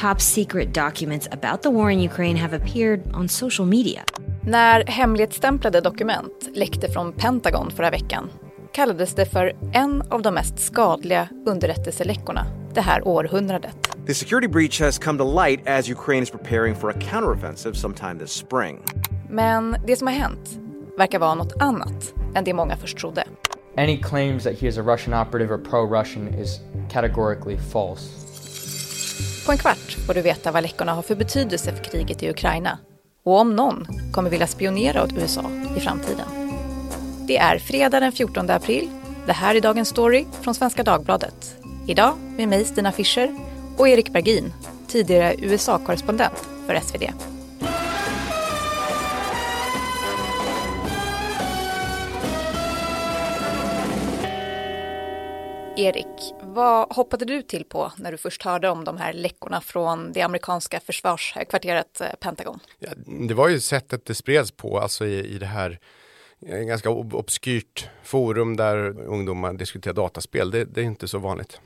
Top secret documents about the war in Ukraine have appeared on social media. När hemligstämplade dokument läckte från Pentagon förra veckan kallades det för en av de mest skadliga underrättelseläckorna det här århundradet. The security breach has come to light as Ukraine is preparing for a counteroffensive sometime this spring. Men det som har hänt verkar vara något annat än det många först trodde. Any claims that he is a Russian operative or pro-Russian is categorically false. På en kvart får du veta vad läckorna har för betydelse för kriget i Ukraina och om någon kommer vilja spionera åt USA i framtiden. Det är fredag den 14 april. Det här är Dagens Story från Svenska Dagbladet. Idag med mig Stina Fischer och Erik Bergin, tidigare USA-korrespondent för SvD. Erik, vad hoppade du till på när du först hörde om de här läckorna från det amerikanska försvarskvarteret eh, Pentagon? Ja, det var ju sättet det spreds på, alltså i, i det här eh, ganska obskyrt forum där ungdomar diskuterar dataspel. Det, det är inte så vanligt.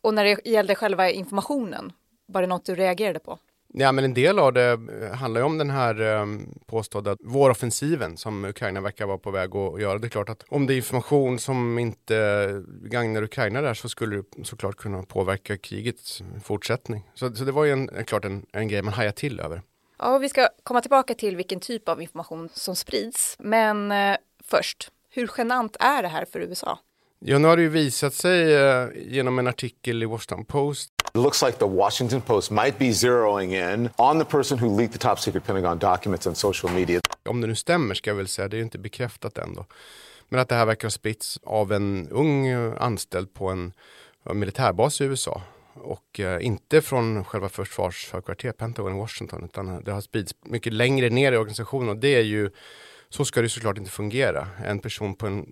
Och när det gällde själva informationen, var det något du reagerade på? Ja, men en del av det eh, handlar ju om den här eh, påstådda våroffensiven som Ukraina verkar vara på väg att göra. Det är klart att om det är information som inte gagnar Ukraina där så skulle det såklart kunna påverka krigets fortsättning. Så, så det var ju en, en klart en, en grej man hajade till över. Ja, vi ska komma tillbaka till vilken typ av information som sprids. Men eh, först, hur genant är det här för USA? Ja, nu har det ju visat sig eh, genom en artikel i Washington Post It looks like the Washington Post might be zeroing in on the person who leaked the top secret Pentagon documents on social media. Om det nu stämmer ska jag väl säga, det är ju inte bekräftat ändå. Men att det här verkar ha spritts av en ung anställd på en militärbas i USA. Och eh, inte från själva försvarshögkvarteret Pentagon i Washington utan det har spridits mycket längre ner i organisationen och det är ju så ska det såklart inte fungera. En person på en,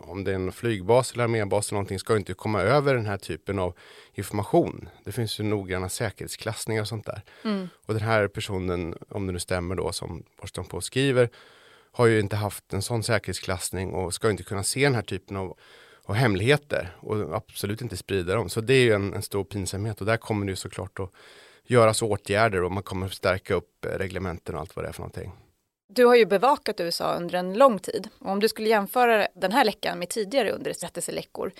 om det är en flygbas eller armébas eller någonting, ska inte komma över den här typen av information. Det finns ju noggranna säkerhetsklassningar och sånt där. Mm. Och den här personen, om det nu stämmer då, som Washington Post skriver, har ju inte haft en sån säkerhetsklassning och ska inte kunna se den här typen av, av hemligheter och absolut inte sprida dem. Så det är ju en, en stor pinsamhet och där kommer det ju såklart att göras åtgärder och man kommer att stärka upp reglementen och allt vad det är för någonting. Du har ju bevakat USA under en lång tid. Och om du skulle jämföra den här läckan med tidigare underrättelseläckor,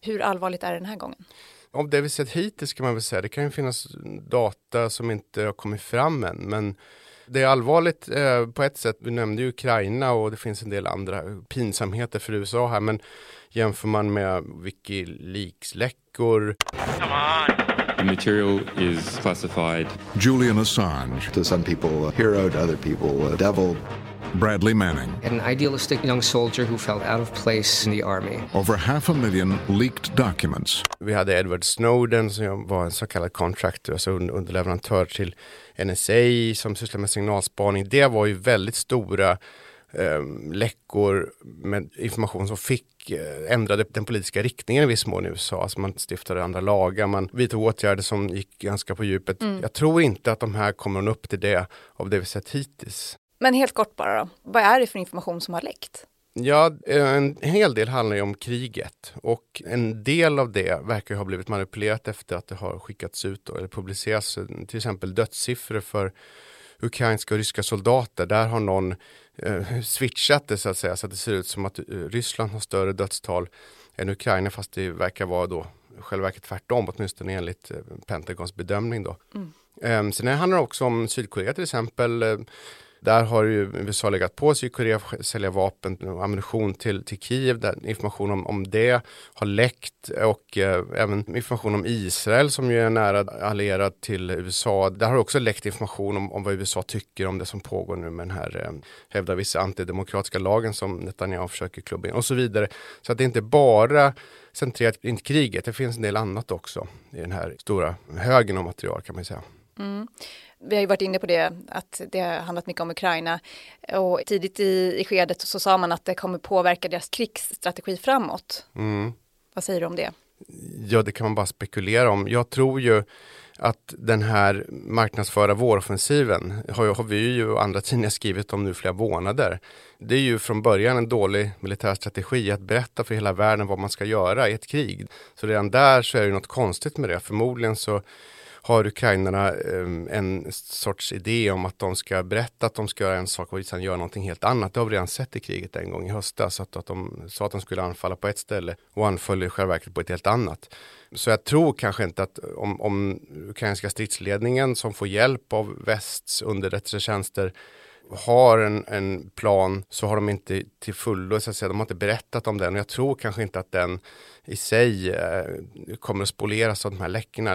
hur allvarligt är det den här gången? Av det vi sett hittills kan man väl säga, det kan ju finnas data som inte har kommit fram än, men det är allvarligt eh, på ett sätt. Vi nämnde ju Ukraina och det finns en del andra pinsamheter för USA här, men jämför man med Wikileaks-läckor The material is classified. Julian Assange. To some people, a hero, to other people, a devil. Bradley Manning. An idealistic young soldier who felt out of place in the army. Over half a million leaked documents. Vi hade Edward Snowden som var en så kallad contractor, alltså underleverantör till NSA som sysslar med signalspaning. Det var ju väldigt stora eh, läckor med information som fick eh, ändrade den politiska riktningen i viss mån i USA. Alltså man stiftade andra lagar, man vidtog åtgärder som gick ganska på djupet. Mm. Jag tror inte att de här kommer nå upp till det av det vi sett hittills. Men helt kort bara då, vad är det för information som har läckt? Ja, en hel del handlar ju om kriget och en del av det verkar ha blivit manipulerat efter att det har skickats ut då, eller publicerats till exempel dödssiffror för ukrainska och ryska soldater. Där har någon eh, switchat det så att säga så att det ser ut som att eh, Ryssland har större dödstal än Ukraina fast det verkar vara då själva verket tvärtom åtminstone enligt eh, Pentagons bedömning då. Mm. Um, sen handlar det också om Sydkorea till exempel. Där har ju USA legat på Sydkorea för att sälja vapen och ammunition till, till Kiev. Där information om, om det har läckt och eh, även information om Israel som ju är nära allierad till USA. Där har också läckt information om, om vad USA tycker om det som pågår nu med den här, eh, hävdar vissa antidemokratiska lagen som Netanyahu försöker klubba in och så vidare. Så att det är inte bara centrerat kring kriget, det finns en del annat också i den här stora högen av material kan man säga. Mm vi har ju varit inne på det, att det har handlat mycket om Ukraina. Och tidigt i, i skedet så sa man att det kommer påverka deras krigsstrategi framåt. Mm. Vad säger du om det? Ja, det kan man bara spekulera om. Jag tror ju att den här marknadsföra våroffensiven har, har vi ju och andra tidningar skrivit om nu flera månader. Det är ju från början en dålig militär strategi att berätta för hela världen vad man ska göra i ett krig. Så redan där så är det något konstigt med det. Förmodligen så har ukrainarna ehm, en sorts idé om att de ska berätta att de ska göra en sak och sen göra någonting helt annat. Det har vi redan sett i kriget en gång i höstas. Att, att de sa att de skulle anfalla på ett ställe och anföll i själva verket på ett helt annat. Så jag tror kanske inte att om, om ukrainska stridsledningen som får hjälp av västs underrättelsetjänster har en, en, plan så har de inte till fullo, så att säga, de har inte berättat om den. Och jag tror kanske inte att den i sig eh, kommer att spolieras av de här läckorna.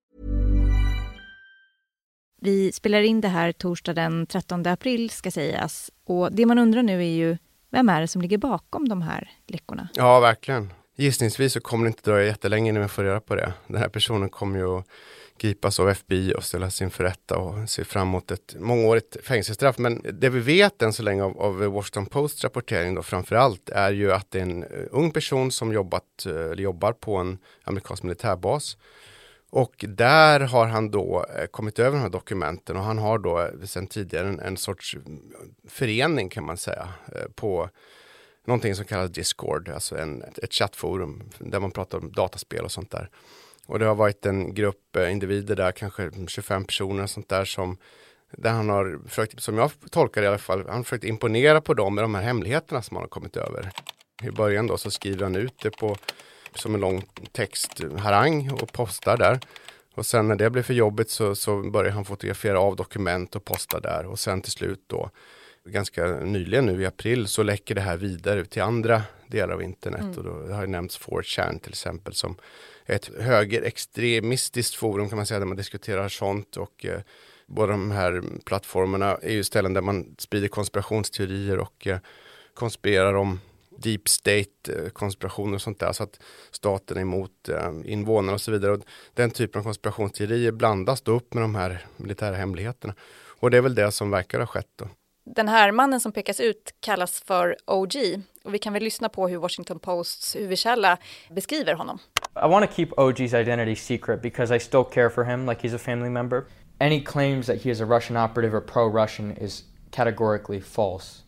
Vi spelar in det här torsdag den 13 april ska sägas. Och det man undrar nu är ju, vem är det som ligger bakom de här läckorna? Ja, verkligen. Gissningsvis så kommer det inte dröja jättelänge innan vi får reda på det. Den här personen kommer ju att gripas av FBI och ställas inför rätta och se fram emot ett mångårigt fängelsestraff. Men det vi vet än så länge av, av Washington Posts rapportering då framför allt är ju att det är en eh, ung person som jobbat, eh, eller jobbar på en amerikansk militärbas. Och där har han då eh, kommit över de här dokumenten och han har då eh, sedan tidigare en, en sorts mm, förening kan man säga eh, på någonting som kallas Discord, alltså en, ett chattforum där man pratar om dataspel och sånt där. Och det har varit en grupp individer där, kanske 25 personer och sånt där som där han har försökt, som jag tolkar det i alla fall, han har försökt imponera på dem med de här hemligheterna som han har kommit över. I början då så skriver han ut det på som en lång textharang och postar där. Och sen när det blev för jobbigt så, så börjar han fotografera av dokument och posta där och sen till slut då ganska nyligen nu i april så läcker det här vidare ut till andra delar av internet mm. och då har det nämnts 4chan till exempel som ett högerextremistiskt forum kan man säga där man diskuterar sånt och eh, båda de här plattformarna är ju ställen där man sprider konspirationsteorier och eh, konspirerar om deep state eh, konspirationer och sånt där så att staten är emot eh, invånarna och så vidare. Och den typen av konspirationsteorier blandas då upp med de här militära hemligheterna. Och det är väl det som verkar ha skett då. Den här mannen som pekas ut kallas för OG och vi kan väl lyssna på hur Washington Posts huvudkälla beskriver honom. I want to keep OG's identity secret because I still care for him like he's a family member. Any claims that he is a Russian operative or pro-Russian is categorically false.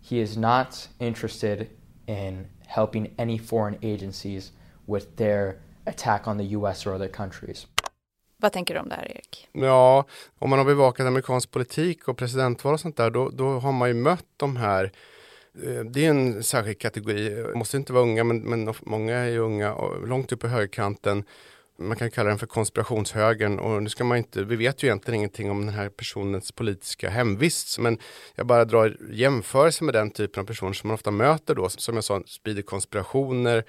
He is not interested in helping any foreign agencies with their attack on the US or other countries. Vad tänker du om det här, Erik? Ja, om man har bevakat amerikansk politik och presidentval och sånt där, då, då har man ju mött de här eh, det är en särskild kategori, måste inte vara unga men, men många är ju unga och långt upp på högerkanten. Man kan kalla den för konspirationshögern och nu ska man inte, vi vet ju egentligen ingenting om den här personens politiska hemvist men jag bara drar jämförelse med den typen av personer som man ofta möter då, som jag sa, sprider konspirationer,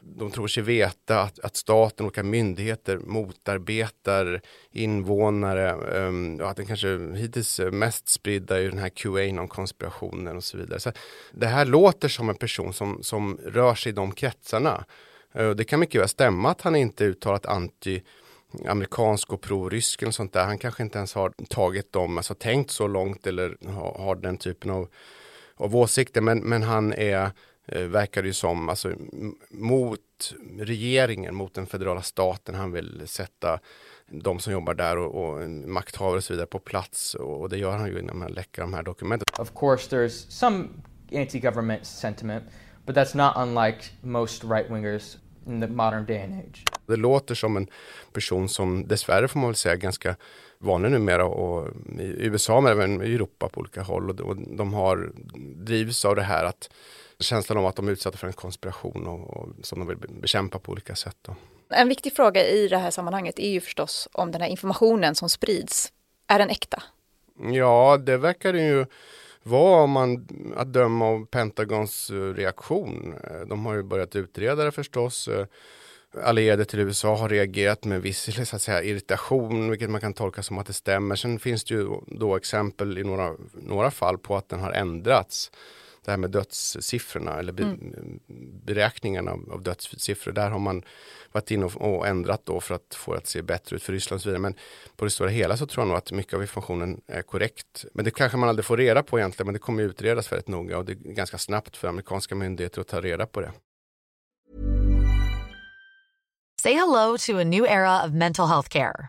de tror sig veta att, att staten och olika myndigheter motarbetar invånare ehm, um, och att den kanske hittills mest spridda är den här QA-konspirationen och så vidare. Så det här låter som en person som, som rör sig i de kretsarna. Eh, det kan mycket väl stämma att han inte uttalat anti amerikansk och prorysk eller sånt där. Han kanske inte ens har tagit dem, alltså tänkt så långt eller har, har den typen av, av åsikter. Men, men han är eh, verkar ju som, alltså mot regeringen, mot den federala staten. Han vill sätta de som jobbar där och, och makthavare och så vidare på plats och det gör han ju när man läcker de här dokumenten. Of course there's some anti-government sentiment but that's not unlike most right-wingers in the modern day and age. Det låter som en person som dessvärre får man väl säga ganska vanlig numera och i USA men även i Europa på olika håll och de har drivs av det här att känslan av att de är utsatta för en konspiration och, och som de vill bekämpa på olika sätt. Då. En viktig fråga i det här sammanhanget är ju förstås om den här informationen som sprids, är den äkta? Ja, det verkar det ju var om man att döma av Pentagons eh, reaktion. Eh, de har ju börjat utreda det förstås. Eh, allierade till USA har reagerat med viss så att säga, irritation, vilket man kan tolka som att det stämmer. Sen finns det ju då exempel i några, några fall på att den har ändrats det här med dödssiffrorna eller be, mm. beräkningarna av, av dödssiffror. Där har man varit inne och, och, ändrat då för att få det att se bättre ut för Ryssland och så vidare. Men på det stora hela så tror jag nog att mycket av informationen är korrekt. Men det kanske man aldrig får reda på egentligen, men det kommer utredas väldigt noga och det är ganska snabbt för amerikanska myndigheter att ta reda på det. Say hello to a new era of mental health care.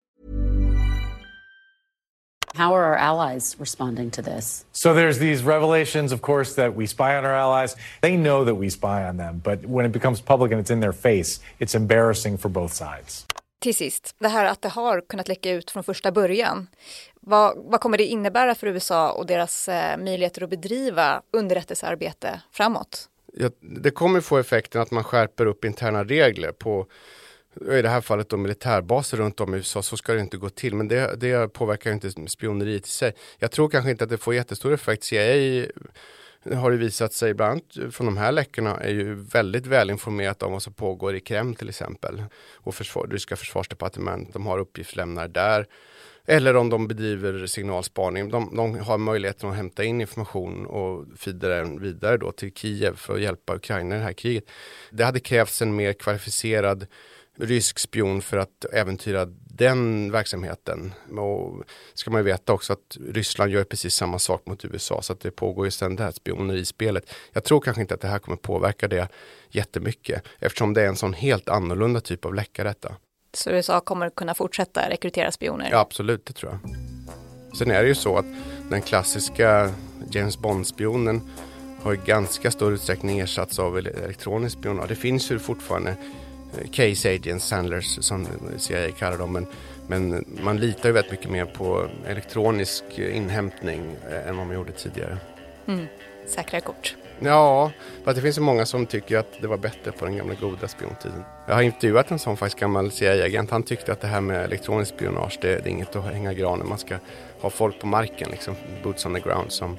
How are our allies responding to this? So there's these revelations, of course, that we spy on our allies. They know that we spy on them, but when it becomes public and it's in their face, it's embarrassing for both sides. Till sist, det här att det har kunnat läcka ut från första början. Vad, vad kommer det innebära för USA och deras eh, möjligheter att bedriva underrättelsearbete framåt? Ja, det kommer få effekten att man skärper upp interna regler på i det här fallet då militärbaser runt om i USA, så ska det inte gå till. Men det, det påverkar inte spioneriet i sig. Jag tror kanske inte att det får jättestor effekt. CIA har det visat sig, bland annat från de här läckorna, är ju väldigt välinformerat om vad som pågår i Kreml till exempel. Och försvar, ryska försvarsdepartement, de har uppgiftslämnare där. Eller om de bedriver signalspaning. De, de har möjligheten att hämta in information och fida den vidare då till Kiev för att hjälpa Ukraina i det här kriget. Det hade krävts en mer kvalificerad rysk spion för att äventyra den verksamheten. Och ska man ju veta också att Ryssland gör precis samma sak mot USA så att det pågår ju sedan det här spionerispelet. Jag tror kanske inte att det här kommer påverka det jättemycket eftersom det är en sån helt annorlunda typ av läcka detta. Så USA kommer kunna fortsätta rekrytera spioner? Ja, absolut, det tror jag. Sen är det ju så att den klassiska James Bond-spionen har i ganska stor utsträckning ersatts av elektronisk spionage. Det finns ju fortfarande case agents, sandlers som CIA kallar dem. Men, men man litar ju väldigt mycket mer på elektronisk inhämtning eh, än vad man gjorde tidigare. Mm. Säkra kort. Ja, för det finns ju många som tycker att det var bättre på den gamla goda spiontiden. Jag har intervjuat en sån faktiskt gammal CIA-agent. Han tyckte att det här med elektronisk spionage, det, det är inget att hänga granen. Man ska ha folk på marken, liksom boots on the ground som,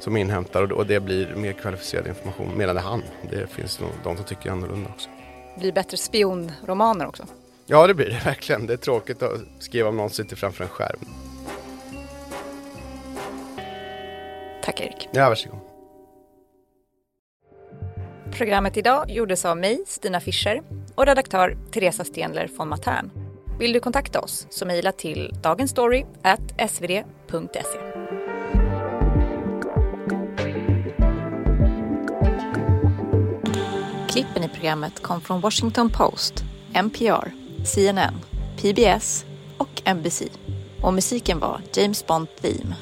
som inhämtar och, och det blir mer kvalificerad information, menade han. Det finns nog de som tycker annorlunda också blir bättre spionromaner också. Ja, det blir det verkligen. Det är tråkigt att skriva om någon sitter framför en skärm. Tack Erik. Ja, varsågod. Programmet idag gjordes av mig, Stina Fischer, och redaktör Teresa Stenler von Matern. Vill du kontakta oss så mejla till dagensstory.svd.se. Klippen i programmet kom från Washington Post, NPR, CNN, PBS och NBC. Och musiken var James Bond Theme